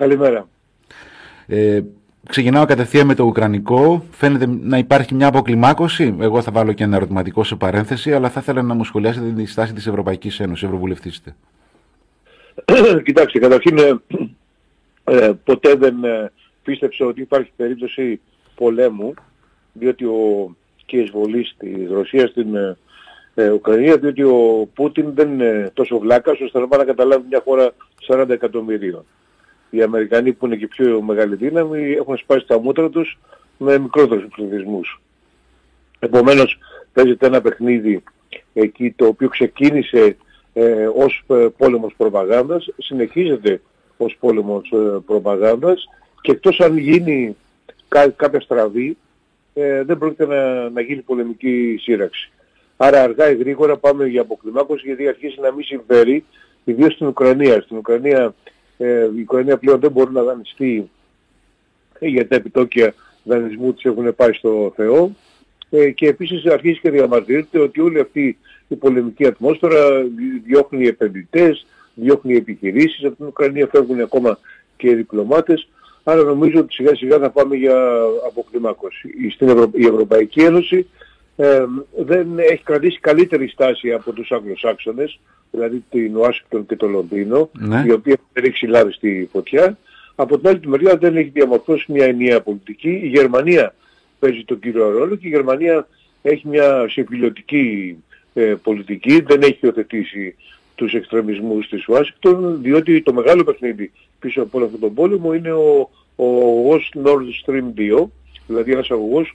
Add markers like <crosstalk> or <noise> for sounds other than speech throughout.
Καλημέρα. Ε, ξεκινάω κατευθείαν με το Ουκρανικό. Φαίνεται να υπάρχει μια αποκλιμάκωση. Εγώ θα βάλω και ένα ερωτηματικό σε παρένθεση, αλλά θα ήθελα να μου σχολιάσετε τη στάση της Ευρωπαϊκής Ένωσης, Ευρωβουλευτήστε. <clears throat> Κοιτάξτε, καταρχήν ε, ε, ποτέ δεν ε, πίστεψα ότι υπάρχει περίπτωση πολέμου, διότι ο, και η εισβολής της Ρωσίας στην ε, Ουκρανία, διότι ο Πούτιν δεν είναι τόσο βλάκας ώστε να πάει να καταλάβει μια χώρα 40 εκατομμυρίων. Οι Αμερικανοί που είναι και πιο μεγάλη δύναμη έχουν σπάσει τα μούτρα τους με μικρότερους πληθυσμούς. Επομένως παίζεται ένα παιχνίδι εκεί το οποίο ξεκίνησε ε, ως ε, πόλεμος προπαγάνδας, συνεχίζεται ως πόλεμος ε, προπαγάνδας και εκτός αν γίνει κά, κάποια στραβή ε, δεν πρόκειται να, να γίνει πολεμική σύραξη. Άρα αργά ή γρήγορα πάμε για αποκλιμάκωση γιατί αρχίζει να μην συμφέρει ιδίως στην Ουκρανία. Στην Ουκρανία ε, η Ουκρανία πλέον δεν μπορεί να δανειστεί γιατί τα επιτόκια δανεισμού της έχουν πάει στο Θεό. Ε, και επίσης αρχίζει και διαμαρτύρεται ότι όλη αυτή η πολεμική ατμόσφαιρα διώχνει επενδυτές, διώχνει επιχειρήσεις, από την Ουκρανία φεύγουν ακόμα και οι διπλωμάτες, άρα νομίζω ότι σιγά σιγά θα πάμε για αποκλιμάκωση. Στην η Ευρωπαϊκή Ένωση ε, δεν έχει κρατήσει καλύτερη στάση από τους Αγγλοσάξονες, δηλαδή την Ουάσιγκτον και το Λονδίνο, Ναι. η οποία δεν έχει συλλάβει στη φωτιά. Από την άλλη τη μεριά δεν έχει διαμορφώσει μια ενιαία πολιτική. Η Γερμανία παίζει τον κύριο ρόλο και η Γερμανία έχει μια συμφιλωτική ε, πολιτική, δεν έχει υιοθετήσει τους εξτρεμισμούς της Ουάσιγκτον, διότι το μεγάλο παιχνίδι πίσω από όλο αυτόν τον πόλεμο είναι ο, ο αγωγός Nord Stream 2, δηλαδή ένας αγωγός ε,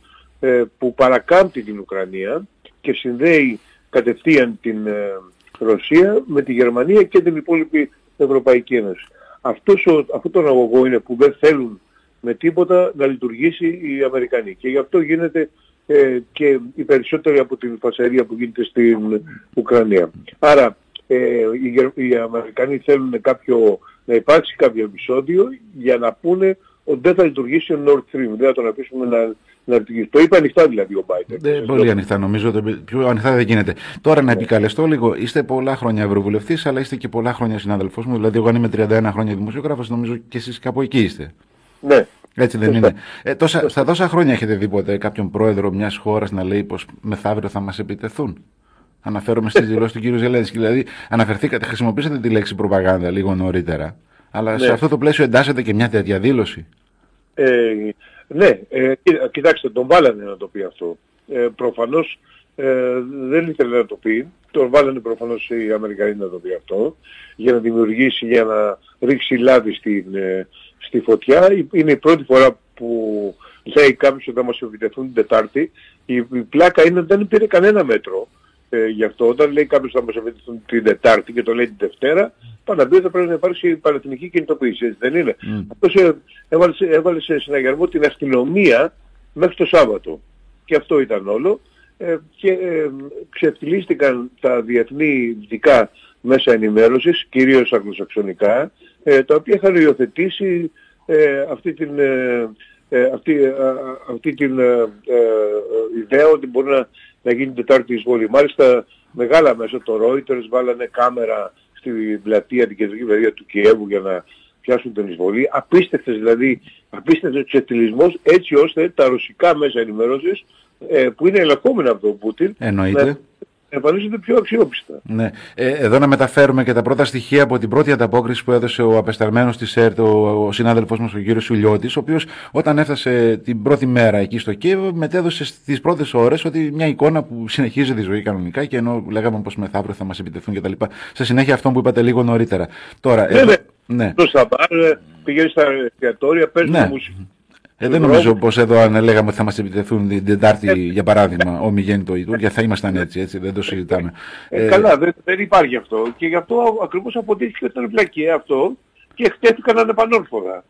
που παρακάμπτει την Ουκρανία και συνδέει κατευθείαν την ε, Ρωσία με τη Γερμανία και την υπόλοιπη Ευρωπαϊκή Ένωση. Αυτός ο, αυτό τον αγωγό είναι που δεν θέλουν με τίποτα να λειτουργήσει οι Αμερικανοί και γι' αυτό γίνεται ε, και οι περισσότεροι από την φασαρία που γίνεται στην Ουκρανία. Άρα ε, οι, Γερ- οι Αμερικανοί θέλουν κάποιο, να υπάρξει κάποιο επεισόδιο για να πούνε ότι δεν θα λειτουργήσει ο Nord Stream, δεν θα τον αφήσουμε να, να λειτουργήσει. Το είπε ανοιχτά δηλαδή ο Biden. Ε, πολύ ανοιχτά νομίζω, ότι πιο ανοιχτά δεν γίνεται. Τώρα να επικαλεστώ λίγο, είστε πολλά χρόνια ευρωβουλευτής, αλλά είστε και πολλά χρόνια συνάδελφός μου. Δηλαδή, εγώ αν είμαι 31 χρόνια δημοσιογράφος, νομίζω και εσείς κάπου εκεί είστε. Ναι. Έτσι δεν είναι. Ε, τόσα, στα τόσα χρόνια έχετε δει ποτέ κάποιον πρόεδρο μιας χώρας να λέει πως μεθαύριο θα μας επιτεθούν; Αναφέρομαι στις δηλώσεις του κ. Ζελένσκι. Δηλαδή, αναφερθήκατε, χρησιμοποίησατε τη λέξη προπαγάνδα λίγο νωρίτερα. Αλλά σε Ναι. αυτό το πλαίσιο εντάσσεται και μια τέτοια δήλωση. Ε, ναι, ε, κοίτα- κοιτάξτε, τον βάλανε να το πει αυτό. Ε, προφανώς ε, δεν ήθελε να το πει. Τον βάλανε προφανώς οι Αμερικανοί να το πει αυτό για να δημιουργήσει, για να ρίξει λάδι στην, ε, στη φωτιά. Είναι η πρώτη φορά που λέει κάποιος ότι θα μας επιτεθούν την Τετάρτη. Η, η πλάκα είναι ότι δεν πήρε κανένα μέτρο ε, γι' αυτό. Όταν λέει κάποιος θα μας επιτεθούν την Τετάρτη και το λέει την Δευτέρα, πάνω να πει ότι θα πρέπει να υπάρξει πανεθνική κινητοποίηση. Έτσι δεν είναι; Μμ. Αυτός ε, έβαλε, σε- έβαλε σε συναγερμό την αστυνομία μέχρι το Σάββατο. Και αυτό ήταν όλο. Ε, και ε, ξεφτυλίστηκαν τα διεθνή δυτικά μέσα ενημέρωσης, κυρίως αγγλοσαξονικά, ε, τα οποία είχαν υιοθετήσει ε, αυτή την, ε, ε, αυτή, ε, αυτή την ε, ε, ιδέα ότι μπορεί να, να γίνει Τετάρτη εισβολή. Μάλιστα μεγάλα μέσα, το Reuters βάλανε κάμερα στην πλατεία, την κεντρική πλατεία του Κιέβου για να πιάσουν την εισβολή. Απίστευτες δηλαδή, απίστευτος ξεφτυλισμός έτσι ώστε τα ρωσικά μέσα ενημέρωσης ε, που είναι ελεγχόμενα από τον Πούτιν Εννοείται. να εμφανίζονται πιο αξιόπιστα. Ναι. Ε, εδώ να μεταφέρουμε και τα πρώτα στοιχεία από την πρώτη ανταπόκριση που έδωσε ο απεσταλμένος της ΕΡΤ, ο, ο συνάδελφός μας ο κύριος Σουλιώτης, ο οποίος όταν έφτασε την πρώτη μέρα εκεί στο Κίεβο μετέδωσε στις πρώτες ώρες ότι μια εικόνα που συνεχίζει τη ζωή κανονικά και ενώ λέγαμε πως μεθαύριο θα μας επιτεθούν κτλ. Σε συνέχεια αυτό που είπατε λίγο νωρίτερα. Τώρα, Ναι, εδώ- ναι. ναι. Το στα μπαρ, ε, πηγαίνει στα εστιατόρια, παίζουν Ναι. μουσική. Ε, δεν Δρόμο. νομίζω πως εδώ αν λέγαμε ότι θα μας επιτεθούν την Τετάρτη, για παράδειγμα, ομιγέννητο ή τούργια, θα ήμασταν έτσι, έτσι, δεν το συζητάμε. Ε, Ε, καλά, δεν, δεν υπάρχει αυτό. Και γι' αυτό ακριβώς αποδείχθηκε ότι ήταν πλακία αυτό και χτέθηκαν ανεπανόρθωτα.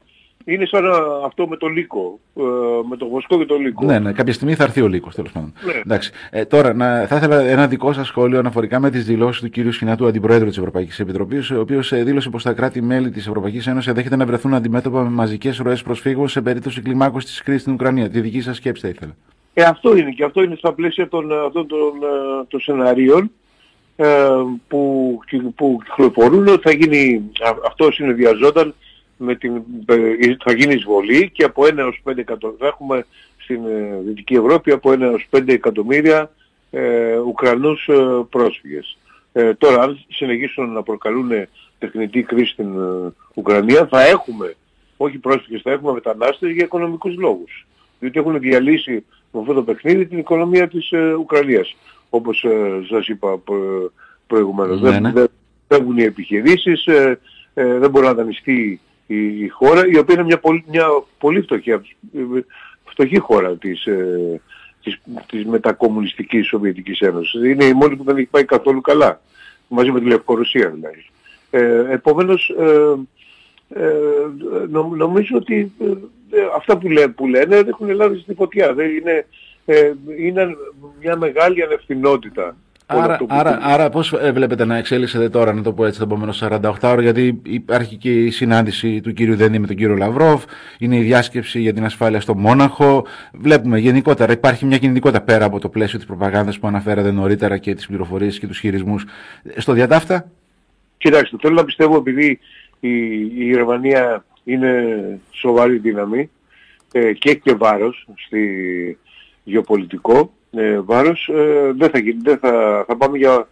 Είναι σαν να- αυτό με το λύκο, ε, με το βοσκό και το λύκο. Ναι, ναι, κάποια στιγμή θα έρθει ο λύκος, τέλος πάντων. Ναι. Εντάξει. Ε, τώρα, να, θα ήθελα ένα δικό σας σχόλιο αναφορικά με τις δηλώσεις του κ. Σχοινάτου, Αντιπροέδρου της Ευρωπαϊκής Επιτροπής, ο οποίος δήλωσε πως τα κράτη-μέλη της Ευρωπαϊκής Ένωσης ενδέχεται να βρεθούν αντιμέτωπα με μαζικές ροές προσφύγων σε περίπτωση κλιμάκωσης της κρίσης στην Ουκρανία. Τη δική σας σκέψη θα ήθελα. Ε, αυτό είναι και αυτό είναι στα πλαίσια των, ε, αυτών των, ε, των σενάριων ε, που, κυ- που κυκλοφορούν ότι θα γίνει, α- αυτό συνδυαζόταν με την, θα γίνει εισβολή και από 1 έως 5 εκατομμύρια, θα έχουμε στην Δυτική Ευρώπη από 1 έως 5 εκατομμύρια ε, Ουκρανούς ε, πρόσφυγες. Ε, τώρα αν συνεχίσουν να προκαλούν τεχνητή κρίση στην ε, Ουκρανία θα έχουμε, όχι πρόσφυγες, θα έχουμε μετανάστες για οικονομικούς λόγους. Διότι έχουν διαλύσει με αυτό το παιχνίδι την οικονομία της ε, Ουκρανίας. Όπως ε, σας είπα προ, προηγουμένως. Ναι, ναι. Δεν, δεν οι επιχειρήσεις, ε, ε, δεν μπορεί να δανειστεί η, η, χώρα, η οποία είναι μια πολύ, μια πολύ φτωχή, φτωχή χώρα της, ε, της, της μετακομμουνιστικής Σοβιετικής Ένωσης. Είναι η μόνη που δεν έχει πάει καθόλου καλά, μαζί με τη Λευκορωσία δηλαδή. Ε, επομένως, ε, ε, νομίζω ότι ε, αυτά που, λέ, που λένε δεν έχουν λάβει στη φωτιά. Δεν είναι, ε, είναι μια μεγάλη ανευθυνότητα Άρα, άρα, άρα πώς βλέπετε να εξέλιξετε τώρα, να το πω έτσι, το επόμενο 48 ώρα, γιατί υπάρχει και η συνάντηση του κύριου Δέννη με τον κύριο Λαυρόφ, είναι η διάσκεψη για την ασφάλεια στο Μόναχο. Βλέπουμε γενικότερα, υπάρχει μια κινητικότητα πέρα από το πλαίσιο της προπαγάνδας που αναφέρατε νωρίτερα και τις πληροφορίες και τους χειρισμούς. Στο διατάφτα; Κοιτάξτε, θέλω να πιστεύω επειδή η, η Γερμανία είναι σοβαρή δύναμη ε, και έχει και βάρος στη γεωπολιτικό, ε, βάρος, ε, δεν θα γίνει, δεν θα, θα, πάμε για,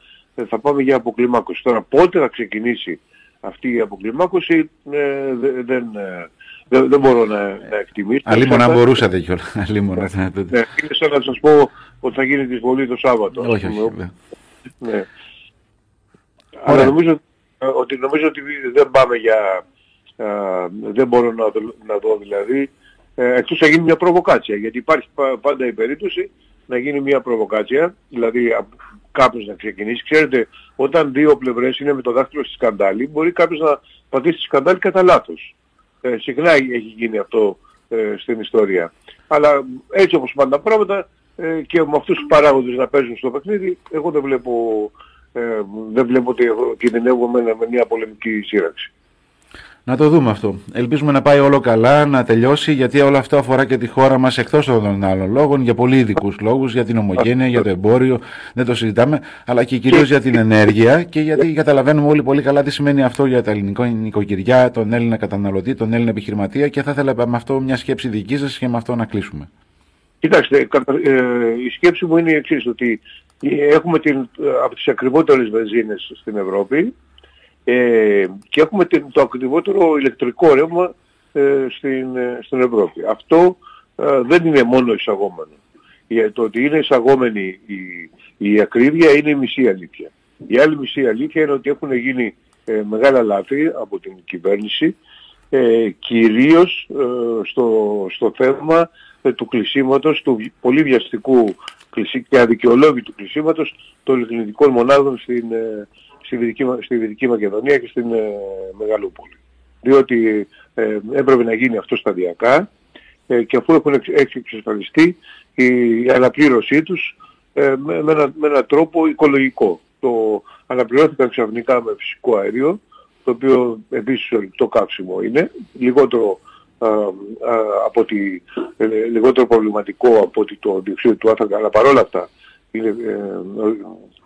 θα πάμε για αποκλιμάκωση. Τώρα πότε θα ξεκινήσει αυτή η αποκλιμάκωση ε, δεν, δεν, δεν, δεν μπορώ να, να εκτιμήσω. Αλλήμον να μπορούσατε κιόλας. Ναι, ναι, είναι σαν να σας πω ότι θα γίνει της βολής το Σάββατο. Όχι, όχι. Ναι. Αλλά νομίζω ότι, νομίζω ότι δεν πάμε για... δεν μπορώ να, να δω δηλαδή ε, εκτός να γίνει μια προβοκάτσια γιατί υπάρχει πάντα η περίπτωση να γίνει μια προβοκάτσια, δηλαδή κάποιος να ξεκινήσει. Ξέρετε, όταν δύο πλευρές είναι με το δάχτυλο στη σκαντάλη, μπορεί κάποιος να πατήσει τη σκαντάλη κατά λάθος. Ε, συχνά έχει γίνει αυτό ε, στην ιστορία. Αλλά έτσι όπως πάνε τα πράγματα ε, και με αυτούς τους παράγοντες να παίζουν στο παιχνίδι, εγώ δεν βλέπω, ε, δεν βλέπω ότι κινδυνεύουμε με μια πολεμική σύραξη. Να το δούμε αυτό. Ελπίζουμε να πάει όλο καλά, να τελειώσει, γιατί όλο αυτό αφορά και τη χώρα μας εκτός των άλλων λόγων, για πολύ ειδικούς λόγους, για την ομογένεια, για το εμπόριο, δεν το συζητάμε, αλλά και κυρίως για την ενέργεια και γιατί καταλαβαίνουμε όλοι πολύ καλά τι σημαίνει αυτό για τα ελληνικά νοικοκυριά, τον Έλληνα καταναλωτή, τον Έλληνα επιχειρηματία και θα ήθελα με αυτό μια σκέψη δική σας και με αυτό να κλείσουμε. Κοιτάξτε, ε, η σκέψη μου είναι η εξής, ότι έχουμε την, από τις ακριβότερες βενζίνες στην Ευρώπη, ε, και έχουμε το ακριβότερο ηλεκτρικό ρεύμα ε, στην, ε, στην Ευρώπη. Αυτό ε, δεν είναι μόνο εισαγόμενο. Για το ότι είναι εισαγόμενη η, η ακρίβεια είναι η μισή αλήθεια. Η άλλη μισή αλήθεια είναι ότι έχουν γίνει μεγάλα λάθη από την κυβέρνηση κυρίως στο, στο θέμα του κλεισίματος, του πολύ βιαστικού και αδικαιολόγητου κλεισίματος των ελληνικών μονάδων στην, στη Δυτική, στη Δυτική Μακεδονία και στην ε, Μεγαλούπολη. Διότι ε, έπρεπε να γίνει αυτό σταδιακά ε, και αφού έχουν εξασφαλιστεί η αναπλήρωσή τους ε, με, με, ένα, με έναν τρόπο οικολογικό. Το αναπληρώθηκαν ξαφνικά με φυσικό αέριο, το οποίο επίσης το καύσιμο είναι, λιγότερο, α, α, από τη, ε, λιγότερο προβληματικό από ότι το διοξείδιο του άνθρακα, αλλά παρόλα αυτά είναι ε,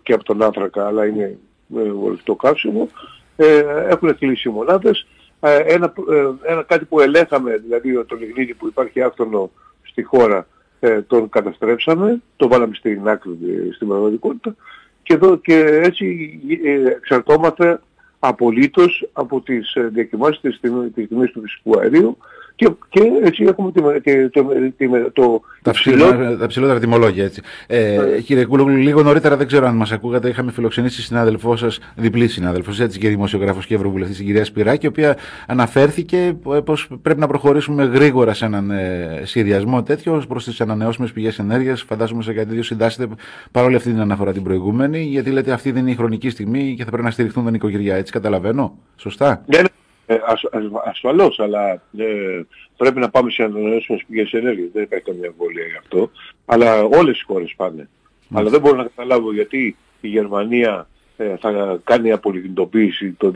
και από τον άνθρακα, αλλά είναι βολευτό καύσιμο, ε, έχουν κλείσει οι μονάδες. Ε, ένα, ε, ένα κάτι που ελέγχαμε, δηλαδή το λιγνίτη που υπάρχει άφθονο στη χώρα, ε, τον καταστρέψαμε, το βάλαμε στην άκρη στην πραγματικότητα και, εδώ, και έτσι ε, εξαρτώμαστε απολύτως από τις διακοιμάσεις της τιμής του φυσικού αερίου και, και έτσι έχουμε τη, το, το, το, τα, ψηλότερα, τα ψηλότερα τιμολόγια. Έτσι. Ε, ναι. Κύριε Κούλογλου, λίγο νωρίτερα δεν ξέρω αν μας ακούγατε. Είχαμε φιλοξενήσει συνάδελφό σας, διπλή συνάδελφο, έτσι και δημοσιογράφος και ευρωβουλευτής, την κυρία Σπυράκη, η οποία αναφέρθηκε ε, πως πρέπει να προχωρήσουμε γρήγορα σε έναν ε, σχεδιασμό τέτοιο προς τις ανανεώσιμες πηγές ενέργειας. Φαντάζομαι σε κάτι τέτοιο συντάσσετε παρόλη αυτή την αναφορά την προηγούμενη, γιατί λέτε αυτή δεν είναι η χρονική στιγμή και θα πρέπει να στηριχθούν τα νοικοκυριά. Έτσι καταλαβαίνω. Σωστά; Ναι, ναι. Ε, ασ, ασφαλώς, αλλά ε, πρέπει να πάμε σε ανανεώσιμες πηγές ενέργειας. Δεν υπάρχει καμία εμβολία γι' αυτό. Αλλά όλες οι χώρες πάνε. Αλλά δεν μπορώ να καταλάβω γιατί η Γερμανία ε, θα κάνει απολυντοποίηση το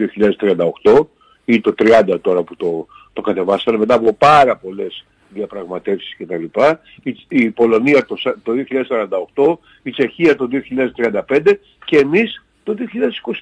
2038 ή το 30 τώρα που το, το κατεβάσανε μετά από πάρα πολλές διαπραγματεύσεις κτλ. Η, η Πολωνία το, το 2048, η Τσεχία το 2035 και εμείς το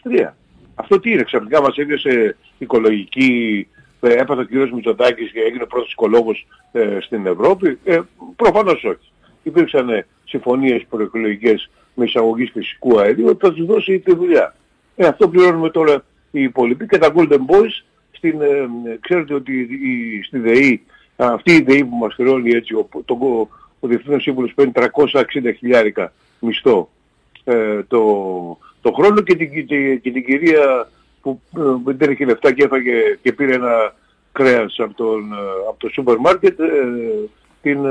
2023. Αυτό τι είναι, ξαφνικά μας έδωσε οικολογική, έπαθε ο κ. Μητσοτάκης και έγινε πρώτος οικολόγος ε, στην Ευρώπη. Ε, προφανώς όχι. Υπήρξαν ε, συμφωνίες προεκλογικές με εισαγωγή φυσικού αερίου ότι θα τους δώσει τη δουλειά. Ε, αυτό πληρώνουμε τώρα οι υπόλοιποι και τα Golden Boys στην, ε, ξέρετε ότι η, στη ΔΕΗ, αυτή η ΔΕΗ που μας χρεώνει έτσι, ο, το, ο Διευθύνων Σύμβουλος παίρνει 360 χιλιάρικα μισθό ε, το, το χρόνο και την, και, και την κυρία που ε, δεν είχε λεφτά και έφαγε και πήρε ένα κρέας από, τον, ε, από το σούπερ μάρκετ ε, την...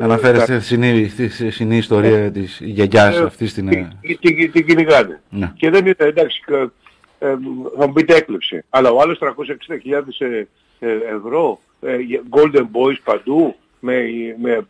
Αναφέρεστε στη συνή ιστορία της γιαγιάς αυτής την... Την, την κυνηγάνε. Ναι. Και δεν είναι εντάξει, θα μου πείτε έκλεψε. Αλλά ο άλλος 360.000 ευρώ, golden boys παντού, με, με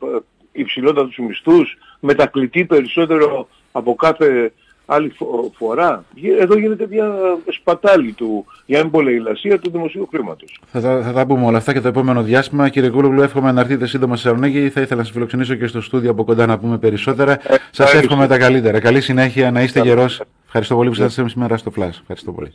υψηλότατους μισθούς, μετακλητή περισσότερο από κάθε άλλη φορά. Εδώ γίνεται μια σπατάλη του, για να μην πω λασία, του δημοσίου χρήματος. Θα, θα, θα, τα πούμε όλα αυτά και το επόμενο διάστημα. Κύριε Κούλογλου, εύχομαι να έρθετε σύντομα σε Θεσσαλονίκη. Θα ήθελα να σας φιλοξενήσω και στο στούντιο από κοντά να πούμε περισσότερα. Ε, σας εύχομαι τα καλύτερα. Καλή συνέχεια, να είστε γερός. Ευχαριστώ πολύ που ήσασταν σήμερα στο Flash. Ευχαριστώ πολύ.